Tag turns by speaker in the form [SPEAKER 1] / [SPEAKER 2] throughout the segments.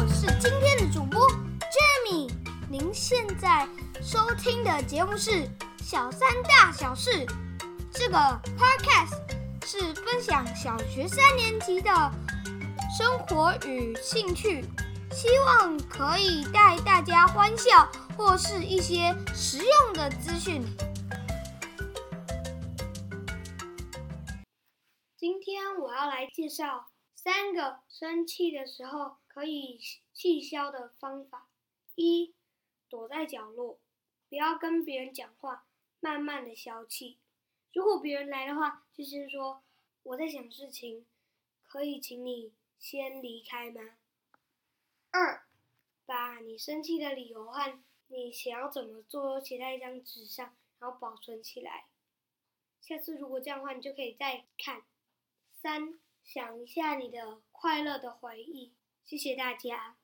[SPEAKER 1] 我是今天的主播 Jamie，您现在收听的节目是小三大小事，这个 Podcast 是分享小学三年级的生活与兴趣，希望可以带大家欢笑，或是一些实用的资讯。今天我要来介绍。三个生气的时候可以气消的方法：一、躲在角落。不要跟别人讲话，慢慢的消气。如果别人来的话，就先说我在想事情，可以请你先离开吗？二，把你生气的理由和你想要怎么做写在一张纸上，然后保存起来。下次如果这样的话，你就可以再看。三，想一下你的快乐的回忆。谢谢大家。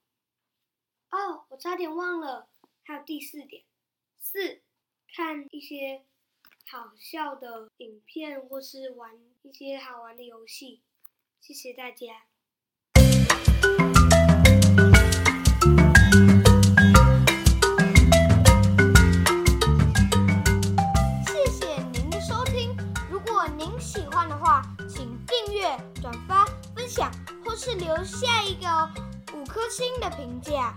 [SPEAKER 1] 哦，我差点忘了，还有第四点。四，看一些好笑的影片，或是玩一些好玩的游戏。谢谢大家。享，或是留下一个五颗星的评价。